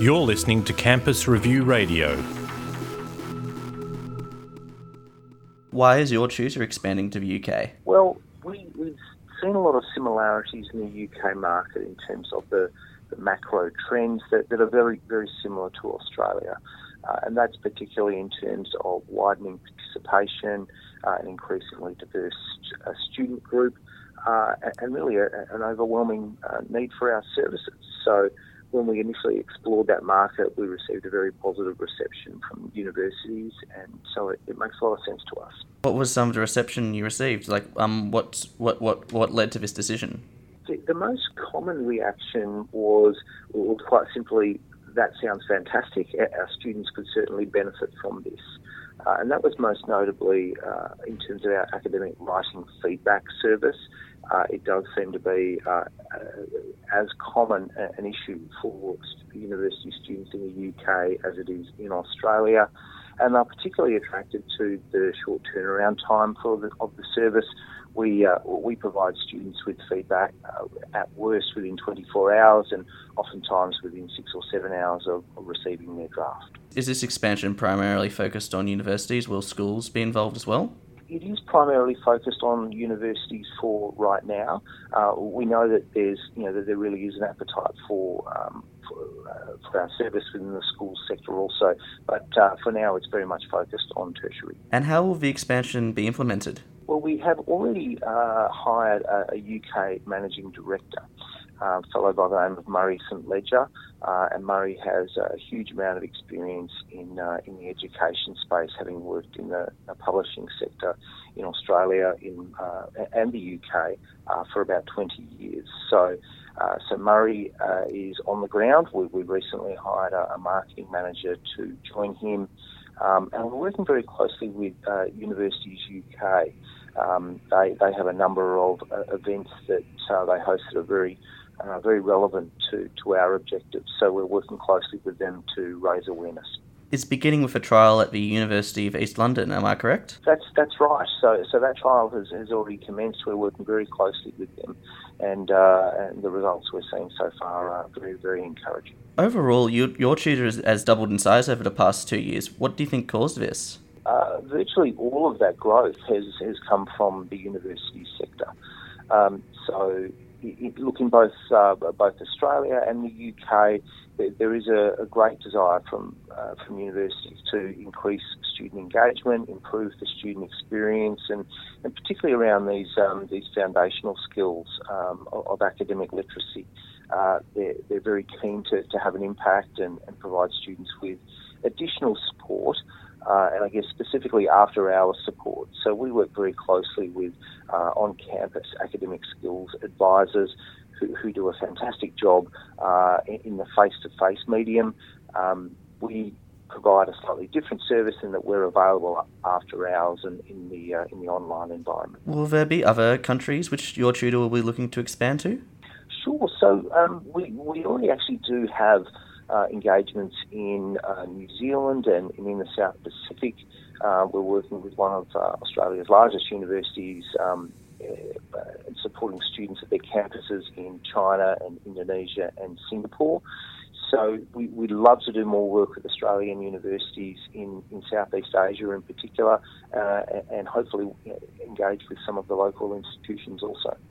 You're listening to Campus Review Radio. Why is YourTutor expanding to the UK? Well, we, we've seen a lot of similarities in the UK market in terms of the, the macro trends that, that are very, very similar to Australia. Uh, and that's particularly in terms of widening participation, uh, an increasingly diverse uh, student group, uh, and really a, an overwhelming uh, need for our services. So when we initially explored that market, we received a very positive reception from universities, and so it, it, makes a lot of sense to us. What was some of the reception you received? Like, um, what what what what led to this decision? The, the most common reaction was, well, quite simply, that sounds fantastic. Our students could certainly benefit from this. Uh, and that was most notably uh, in terms of our academic writing feedback service. Uh, it does seem to be uh, uh, as common an issue for university students in the UK as it is in Australia, and they're particularly attracted to the short turnaround time for the, of the service. We uh, we provide students with feedback uh, at worst within 24 hours, and oftentimes within six or seven hours of, of receiving their draft. Is this expansion primarily focused on universities? Will schools be involved as well? it is primarily focused on universities for right now. Uh, we know that there's, you know, that there really is an appetite for um, for, uh, for, our service within the school sector also, but uh, for now it's very much focused on tertiary. And how will the expansion be implemented? Well, we have already uh, hired a, a UK managing director uh, fellow by the name of Murray St Ledger, uh, and Murray has a huge amount of experience in uh, in the education space, having worked in the, the publishing sector in Australia in uh, and the UK uh, for about 20 years. So. So Murray is on the ground. We, we recently hired a, a marketing manager to join him, um, and we're working very closely with Universities UK. Um, they, they have a number of uh, events that uh, they host that are very uh, very relevant to, to our objectives. So we're working closely with them to raise awareness. It's beginning with a trial at the University of East London, am I correct? That's that's right. So so that trial has, has already commenced. We're working very closely with them, and uh, and the results we're seeing so far are very very encouraging. Overall, you, YourTutor has doubled in size over the past two years. What do you think caused this? Uh, virtually all of that growth has, has come from the university sector. Um, so look in both uh, both Australia and the UK, there is a, a great desire from uh, from universities to increase engagement, improve the student experience, and, and particularly around these um, these foundational skills um, of, of, academic literacy. Uh, they're, they're very keen to, to have an impact and, and provide students with additional support uh, and I guess specifically after hours support. So we work very closely with uh, on campus academic skills advisors who, who do a fantastic job uh, in the face to face medium. Um, we provide a slightly different service in that we're available after hours and in the uh, in the online environment. Will there be other countries which YourTutor will be looking to expand to? Sure. So um, we we already actually do have uh, engagements in uh, New Zealand and, and, in the South Pacific. Uh, we're working with one of uh, Australia's largest universities um, uh, supporting students at their campuses in China and Indonesia and Singapore. So we, would love to do more work with Australian universities in, in Southeast Asia in particular, uh, and hopefully engage with some of the local institutions also.